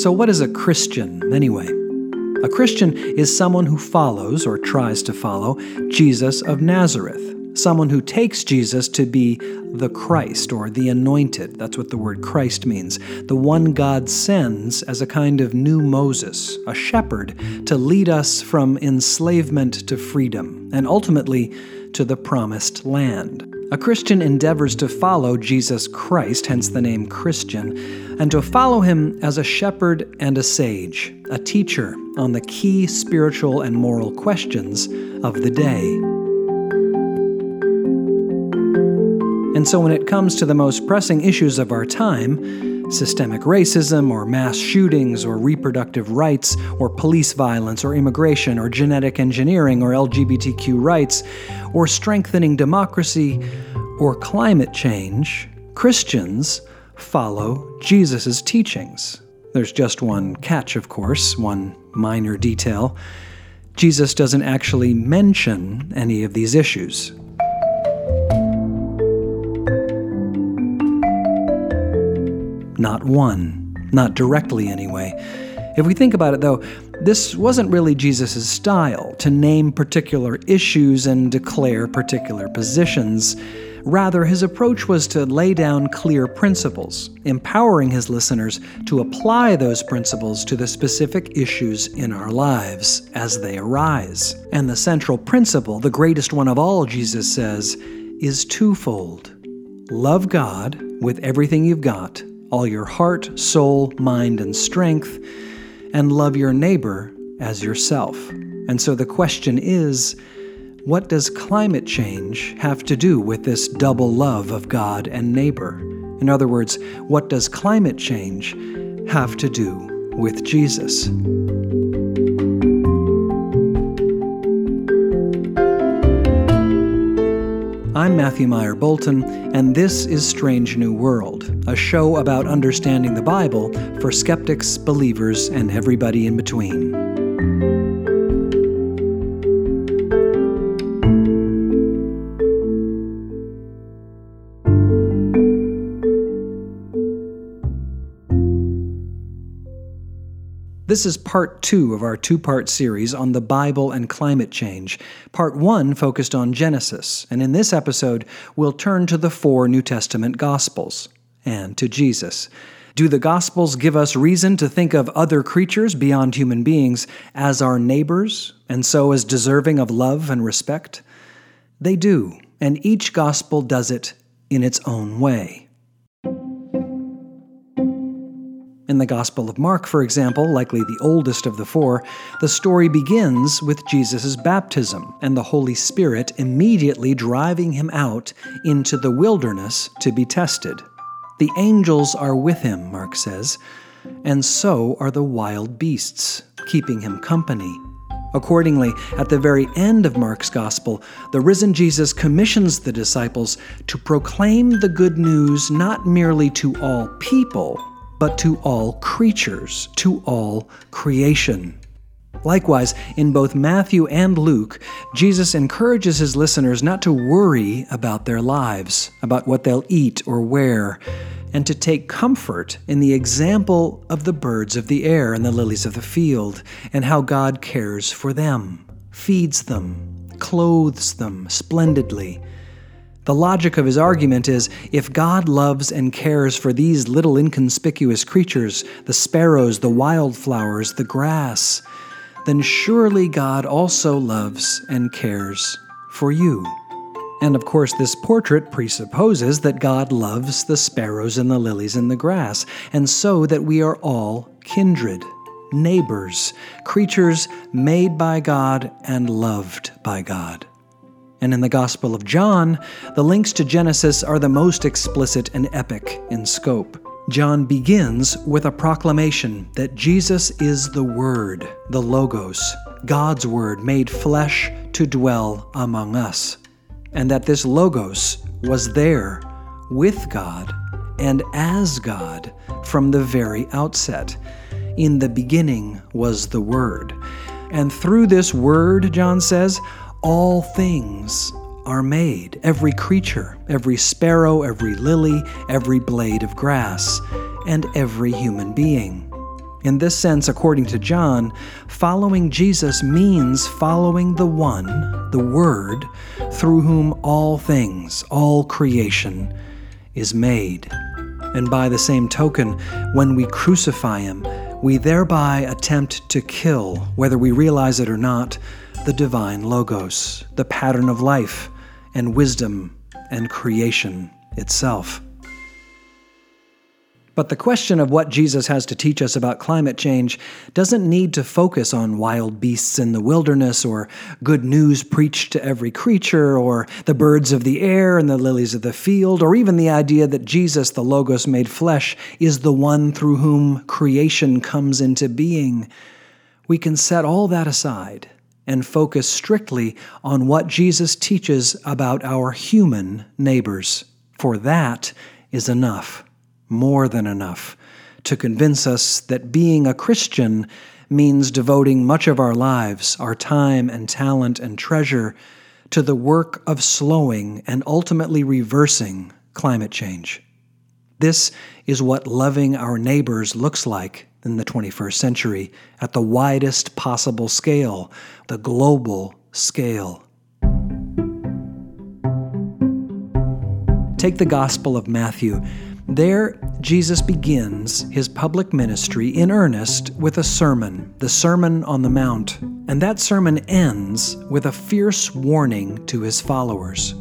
So, what is a Christian, anyway? A Christian is someone who follows, or tries to follow, Jesus of Nazareth, someone who takes Jesus to be the Christ, or the anointed. That's what the word Christ means. The one God sends as a kind of new Moses, a shepherd, to lead us from enslavement to freedom, and ultimately to the promised land. A Christian endeavors to follow Jesus Christ, hence the name Christian, and to follow him as a shepherd and a sage, a teacher on the key spiritual and moral questions of the day. And so, when it comes to the most pressing issues of our time, systemic racism, or mass shootings, or reproductive rights, or police violence, or immigration, or genetic engineering, or LGBTQ rights, or strengthening democracy, or climate change, Christians follow Jesus' teachings. There's just one catch, of course, one minor detail. Jesus doesn't actually mention any of these issues. Not one. Not directly, anyway. If we think about it, though, this wasn't really Jesus' style to name particular issues and declare particular positions. Rather, his approach was to lay down clear principles, empowering his listeners to apply those principles to the specific issues in our lives as they arise. And the central principle, the greatest one of all, Jesus says, is twofold love God with everything you've got, all your heart, soul, mind, and strength and love your neighbor as yourself. And so the question is what does climate change have to do with this double love of God and neighbor? In other words, what does climate change have to do with Jesus? I'm Matthew Myer Boulton, and this is Strange New World, a show about understanding the Bible for skeptics, believers, and everybody in between. This is part two of our two part series on the Bible and climate change. Part one focused on Genesis, and in this episode, we'll turn to the four New Testament Gospels and to Jesus. Do the Gospels give us reason to think of other creatures beyond human beings as our neighbors, and so as deserving of love and respect? They do, and each Gospel does it in its own way. In the Gospel of Mark, for example, likely the oldest of the four, the story begins with Jesus' baptism and the Holy Spirit immediately driving him out into the wilderness to be tested. The angels are with him, Mark says, and so are the wild beasts, keeping him company. Accordingly, at the very end of Mark's Gospel, the risen Jesus commissions the disciples to proclaim the good news not merely to all people, but to all creatures, to all creation. Likewise, in both Matthew and Luke, Jesus encourages his listeners not to worry about their lives, about what they'll eat or wear, and to take comfort in the example of the birds of the air and the lilies of the field, and how God cares for them, feeds them, clothes them splendidly, the logic of his argument is if God loves and cares for these little inconspicuous creatures, the sparrows, the wildflowers, the grass, then surely God also loves and cares for you. And of course, this portrait presupposes that God loves the sparrows and the lilies and the grass, and so that we are all kindred, neighbors, creatures made by God and loved by God. And in the Gospel of John, the links to Genesis are the most explicit and epic in scope. John begins with a proclamation that Jesus is the Word, the Logos, God's Word made flesh to dwell among us, and that this Logos was there with God and as God from the very outset. In the beginning was the Word. And through this Word, John says, all things are made every creature, every sparrow, every lily, every blade of grass, and every human being. In this sense, according to John, following Jesus means following the One, the Word, through whom all things, all creation, is made. And by the same token, when we crucify Him, we thereby attempt to kill, whether we realize it or not, the divine Logos, the pattern of life and wisdom and creation itself. But the question of what Jesus has to teach us about climate change doesn't need to focus on wild beasts in the wilderness or good news preached to every creature or the birds of the air and the lilies of the field or even the idea that Jesus, the Logos made flesh, is the one through whom creation comes into being. We can set all that aside and focus strictly on what Jesus teaches about our human neighbors, for that is enough more than enough to convince us that being a Christian means devoting much of our lives, our time and talent and treasure to the work of slowing and ultimately reversing climate change. This is what loving our neighbors looks like in the 21st century at the widest possible scale, the global scale. Take the Gospel of Matthew. There, Jesus begins his public ministry in earnest with a sermon, the Sermon on the Mount, and that sermon ends with a fierce warning to his followers.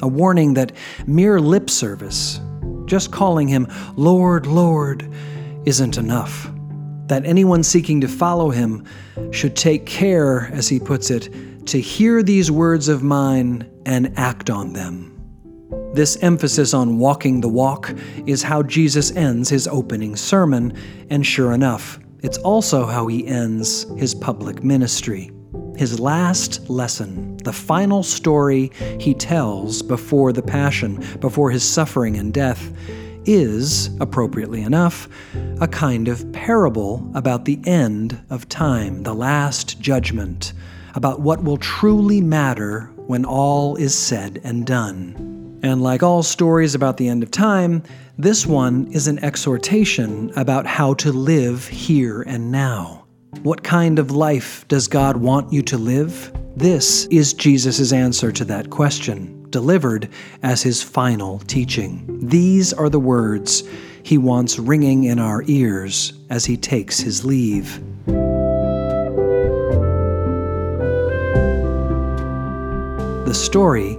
A warning that mere lip service, just calling him Lord, Lord, isn't enough. That anyone seeking to follow him should take care, as he puts it, to hear these words of mine and act on them. This emphasis on walking the walk is how Jesus ends his opening sermon, and sure enough, it's also how he ends his public ministry. His last lesson, the final story he tells before the Passion, before his suffering and death, is, appropriately enough, a kind of parable about the end of time, the last judgment, about what will truly matter when all is said and done. And like all stories about the end of time, this one is an exhortation about how to live here and now. What kind of life does God want you to live? This is Jesus' answer to that question, delivered as his final teaching. These are the words he wants ringing in our ears as he takes his leave. The story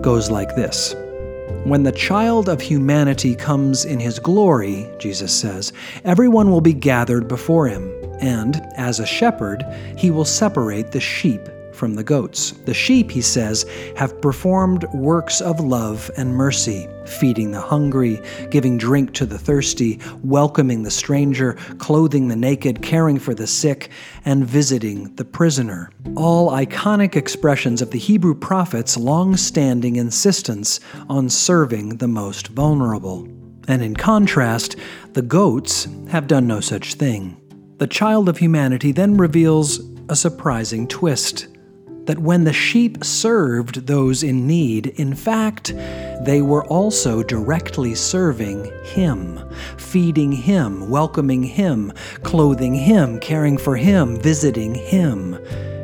goes like this When the child of humanity comes in his glory, Jesus says, everyone will be gathered before him, and, as a shepherd, he will separate the sheep from the goats. The sheep, he says, have performed works of love and mercy, feeding the hungry, giving drink to the thirsty, welcoming the stranger, clothing the naked, caring for the sick, and visiting the prisoner. All iconic expressions of the Hebrew prophets' long standing insistence on serving the most vulnerable. And in contrast, the goats have done no such thing. The child of humanity then reveals a surprising twist that when the sheep served those in need, in fact, they were also directly serving Him, feeding Him, welcoming Him, clothing Him, caring for Him, visiting Him.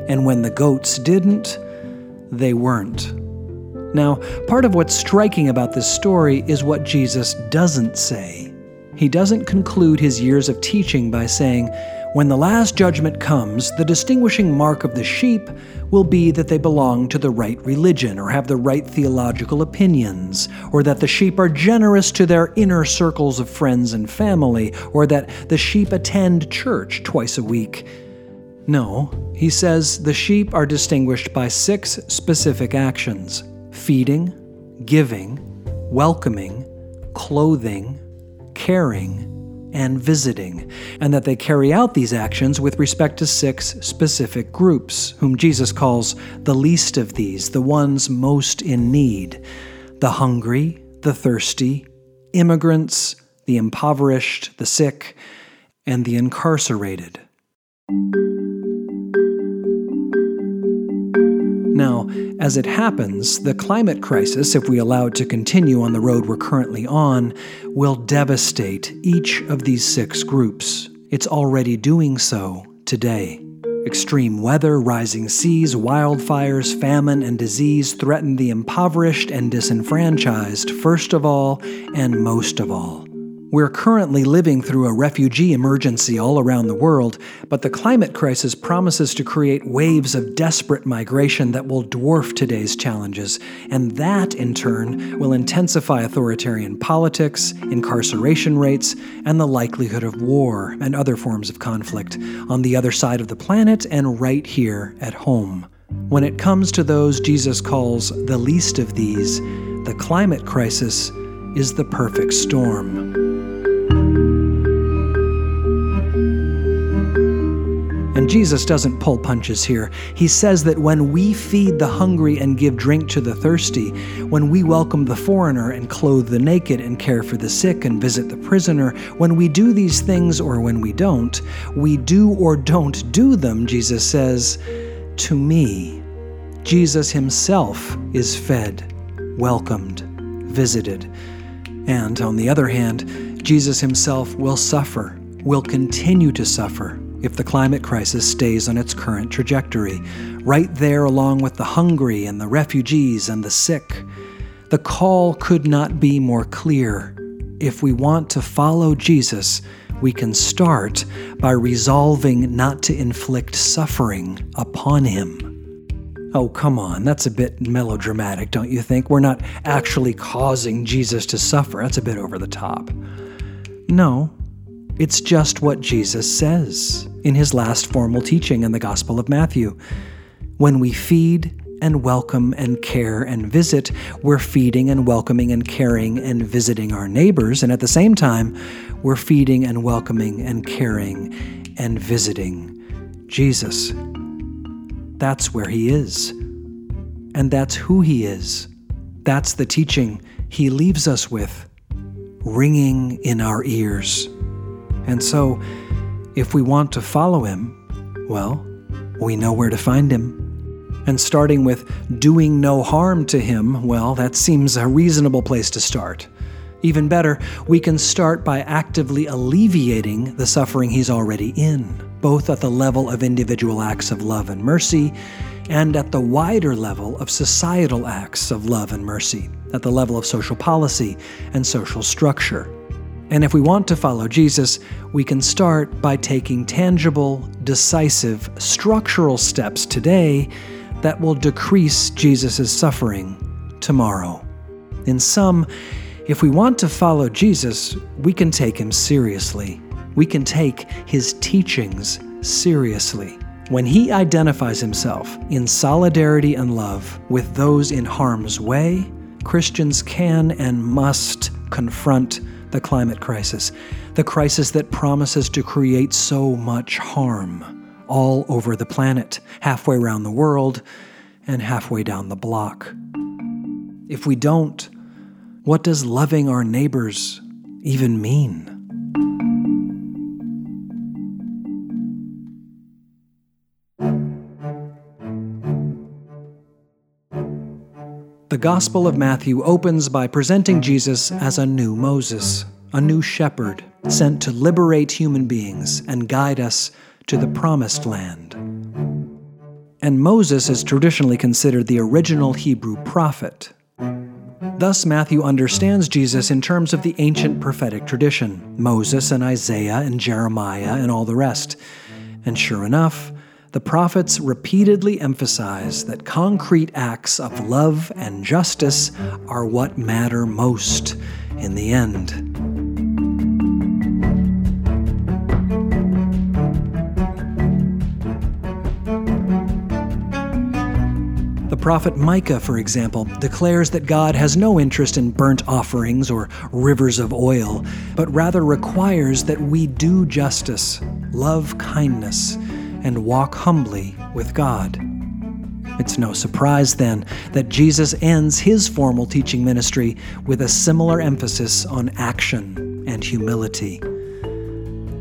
And when the goats didn't, they weren't. Now, part of what's striking about this story is what Jesus doesn't say. He doesn't conclude his years of teaching by saying, when the last judgment comes, the distinguishing mark of the sheep will be that they belong to the right religion or have the right theological opinions, or that the sheep are generous to their inner circles of friends and family, or that the sheep attend church twice a week. No, he says the sheep are distinguished by six specific actions feeding, giving, welcoming, clothing, caring, and visiting, and that they carry out these actions with respect to six specific groups, whom Jesus calls the least of these, the ones most in need the hungry, the thirsty, immigrants, the impoverished, the sick, and the incarcerated. Now, as it happens, the climate crisis, if we allow it to continue on the road we're currently on, will devastate each of these six groups. it's already doing so today. Extreme weather, rising seas, wildfires, famine, and disease threaten the impoverished and disenfranchised first of all and most of all. We're currently living through a refugee emergency all around the world, but the climate crisis promises to create waves of desperate migration that will dwarf today's challenges, and that, in turn, will intensify authoritarian politics, incarceration rates, and the likelihood of war and other forms of conflict on the other side of the planet and right here at home. When it comes to those Jesus calls the least of these, the climate crisis is the perfect storm. And Jesus doesn't pull punches here. He says that when we feed the hungry and give drink to the thirsty, when we welcome the foreigner and clothe the naked and care for the sick and visit the prisoner, when we do these things or when we don't, we do or don't do them, Jesus says, to me. Jesus himself is fed, welcomed, visited. And on the other hand, Jesus himself will suffer, will continue to suffer if the climate crisis stays on its current trajectory, right there along with the hungry and the refugees and the sick. The call could not be more clear. If we want to follow Jesus, we can start by resolving not to inflict suffering upon him. Oh, come on, that's a bit melodramatic, don't you think? We're not actually causing Jesus to suffer. That's a bit over the top. No, it's just what Jesus says in his last formal teaching in the Gospel of Matthew. When we feed and welcome and care and visit, we're feeding and welcoming and caring and visiting our neighbors, and at the same time, we're feeding and welcoming and caring and visiting Jesus. That's where he is. And that's who he is. That's the teaching he leaves us with, ringing in our ears. And so, if we want to follow him, well, we know where to find him. And starting with doing no harm to him, well, that seems a reasonable place to start. Even better, we can start by actively alleviating the suffering he's already in, both at the level of individual acts of love and mercy and at the wider level of societal acts of love and mercy, at the level of social policy and social structure. And if we want to follow Jesus, we can start by taking tangible, decisive, structural steps today that will decrease Jesus' suffering tomorrow. In sum, if we want to follow Jesus, we can take him seriously. We can take his teachings seriously. When he identifies himself in solidarity and love with those in harm's way, Christians can and must confront the climate crisis, the crisis that promises to create so much harm all over the planet, halfway around the world, and halfway down the block. If we don't, what does loving our neighbors even mean? The Gospel of Matthew opens by presenting Jesus as a new Moses, a new shepherd sent to liberate human beings and guide us to the promised land. And Moses is traditionally considered the original Hebrew prophet. Thus, Matthew understands Jesus in terms of the ancient prophetic tradition Moses and Isaiah and Jeremiah and all the rest. And sure enough, the prophets repeatedly emphasize that concrete acts of love and justice are what matter most in the end. The prophet Micah, for example, declares that God has no interest in burnt offerings or rivers of oil, but rather requires that we do justice, love kindness, and walk humbly with God. It's no surprise, then, that Jesus ends his formal teaching ministry with a similar emphasis on action and humility.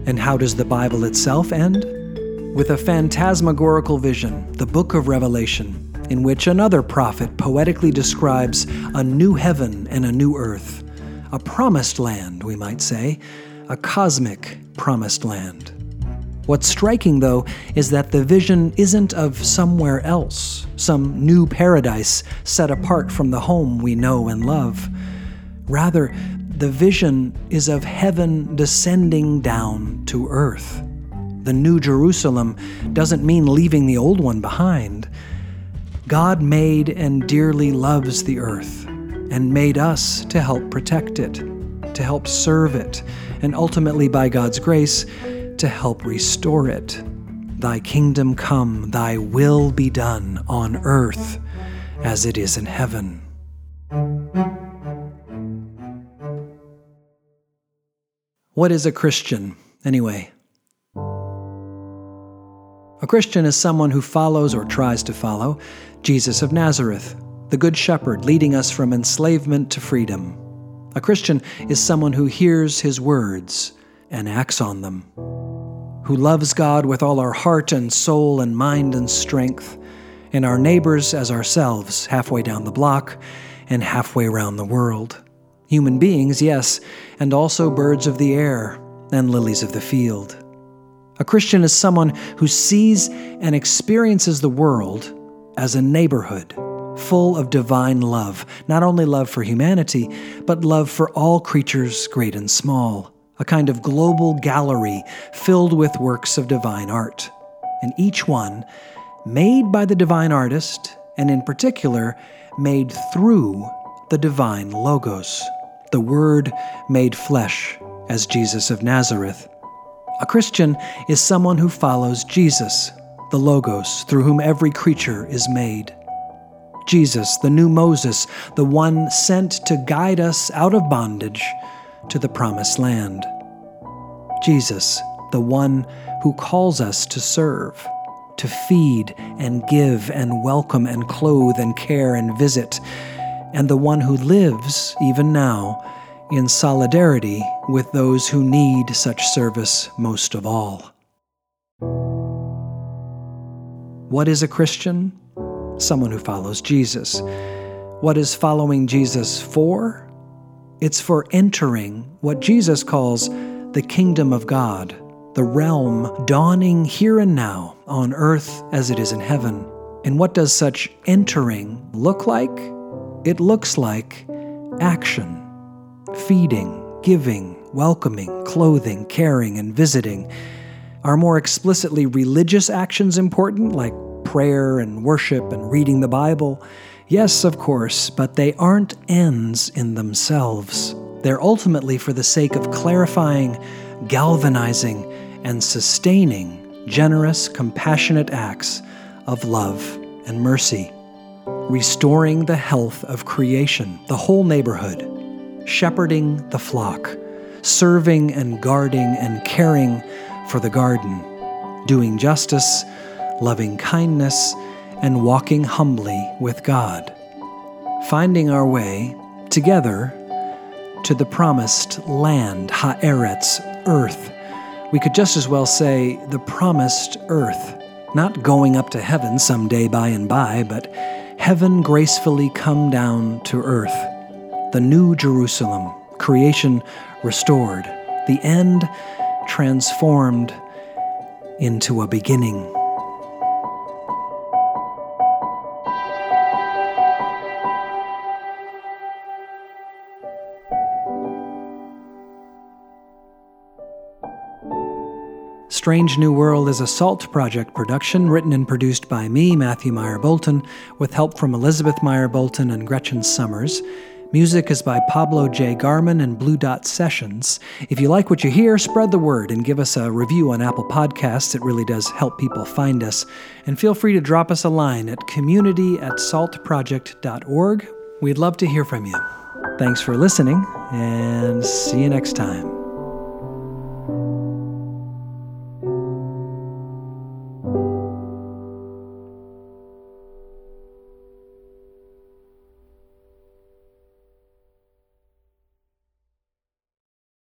And how does the Bible itself end? With a phantasmagorical vision, the book of Revelation, in which another prophet poetically describes a new heaven and a new earth, a promised land, we might say, a cosmic promised land What's striking, though, is that the vision isn't of somewhere else, some new paradise set apart from the home we know and love. Rather, the vision is of heaven descending down to earth. The New Jerusalem doesn't mean leaving the old one behind. God made and dearly loves the earth and made us to help protect it, to help serve it, and ultimately, by God's grace, to help restore it. Thy kingdom come, thy will be done on earth as it is in heaven. What is a Christian, anyway? A Christian is someone who follows or tries to follow Jesus of Nazareth, the Good Shepherd leading us from enslavement to freedom. A Christian is someone who hears his words and acts on them who loves God with all our heart and soul and mind and strength, and our neighbors as ourselves, halfway down the block and halfway around the world. Human beings, yes, and also birds of the air and lilies of the field. A Christian is someone who sees and experiences the world as a neighborhood full of divine love, not only love for humanity, but love for all creatures, great and small a kind of global gallery filled with works of divine art, and each one made by the divine artist, and in particular, made through the divine Logos, the Word made flesh, as Jesus of Nazareth. A Christian is someone who follows Jesus, the Logos, through whom every creature is made. Jesus, the new Moses, the one sent to guide us out of bondage to the promised land. Jesus, the one who calls us to serve, to feed and give and welcome and clothe and care and visit, and the one who lives, even now, in solidarity with those who need such service most of all. What is a Christian? Someone who follows Jesus. What is following Jesus for? It's for entering what Jesus calls the kingdom of God, the realm dawning here and now on earth as it is in heaven. And what does such entering look like? It looks like action, feeding, giving, welcoming, clothing, caring, and visiting. Are more explicitly religious actions important, like prayer and worship and reading the Bible? Yes, of course, but they aren't ends in themselves. They're ultimately for the sake of clarifying, galvanizing, and sustaining generous, compassionate acts of love and mercy, restoring the health of creation, the whole neighborhood, shepherding the flock, serving and guarding and caring for the garden, doing justice, loving kindness, and walking humbly with God, finding our way together to the promised land, Haaretz, earth. We could just as well say the promised earth, not going up to heaven someday by and by, but heaven gracefully come down to earth. The new Jerusalem, creation restored, the end transformed into a beginning. Strange New World is a SALT project production written and produced by me, Matthew Meyers Boulton, with help from Elizabeth Meyers Boulton and Gretchen Summers. Music is by Pablo J. Garman and Blue Dot Sessions. If you like what you hear, spread the word and give us a review on Apple Podcasts. It really does help people find us. And feel free to drop us a line at community at saltproject.org. We'd love to hear from you. Thanks for listening, and see you next time.